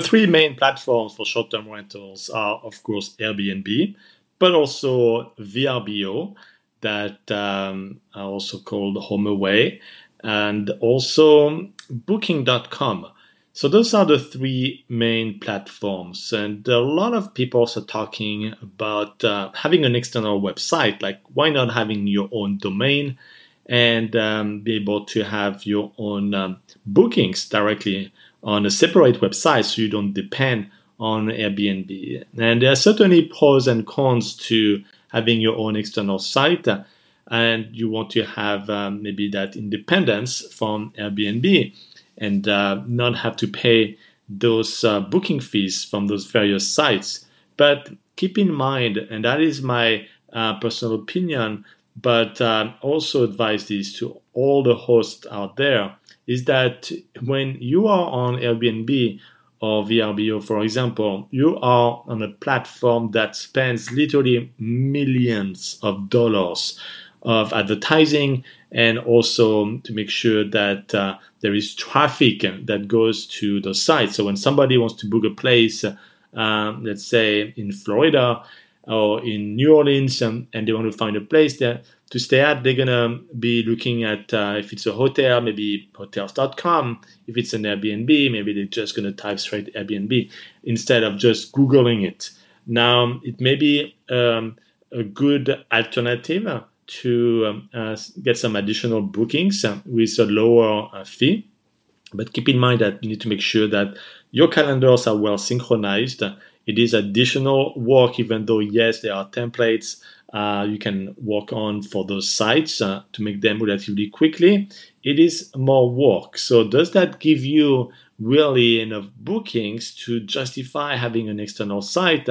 three main platforms for short-term rentals are, of course, Airbnb, but also VRBO, that um, are also called HomeAway, and also Booking.com. So those are the three main platforms, and a lot of people are talking about uh, having an external website. Like, why not having your own domain and um, be able to have your own um, bookings directly on a separate website, so you don't depend on Airbnb. And there are certainly pros and cons to having your own external site, and you want to have um, maybe that independence from Airbnb and uh, not have to pay those uh, booking fees from those various sites. But keep in mind, and that is my uh, personal opinion, but uh, also advise this to all the hosts out there, is that when you are on Airbnb or VRBO, for example, you are on a platform that spends literally millions of dollars of advertising and also to make sure that uh, there is traffic that goes to the site. So when somebody wants to book a place, uh, let's say in Florida or in New Orleans, um, and they want to find a place there to stay at, they're gonna be looking at uh, if it's a hotel, maybe hotels.com. If it's an Airbnb, maybe they're just gonna type straight Airbnb instead of just googling it. Now it may be um, a good alternative to um, uh, get some additional bookings uh, with a lower uh, fee. But keep in mind that you need to make sure that your calendars are well synchronized. It is additional work, even though, yes, there are templates uh, you can work on for those sites uh, to make them relatively quickly. It is more work. So, does that give you really enough bookings to justify having an external site?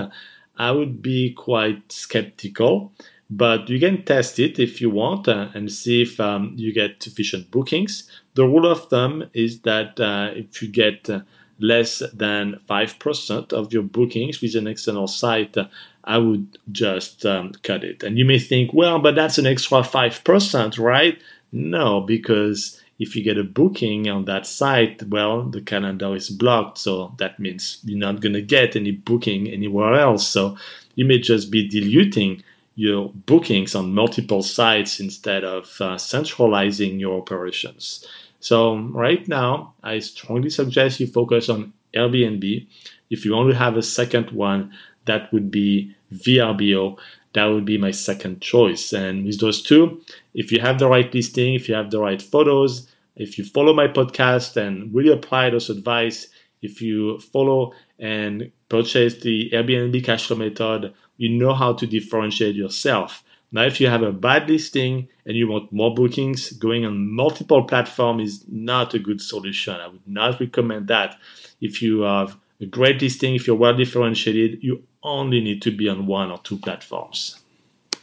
I would be quite skeptical but you can test it if you want uh, and see if um, you get sufficient bookings. The rule of thumb is that uh, if you get less than 5% of your bookings with an external site, uh, I would just um, cut it. And you may think, well, but that's an extra 5%, right? No, because if you get a booking on that site, well, the calendar is blocked. So that means you're not going to get any booking anywhere else. So you may just be diluting your bookings on multiple sites instead of uh, centralizing your operations. So, right now, I strongly suggest you focus on Airbnb. If you to have a second one, that would be VRBO. That would be my second choice. And with those two, if you have the right listing, if you have the right photos, if you follow my podcast and really apply those advice, if you follow and purchase the Airbnb cash flow method you know how to differentiate yourself. Now, if you have a bad listing and you want more bookings, going on multiple platforms is not a good solution. I would not recommend that. If you have a great listing, if you're well differentiated, you only need to be on one or two platforms.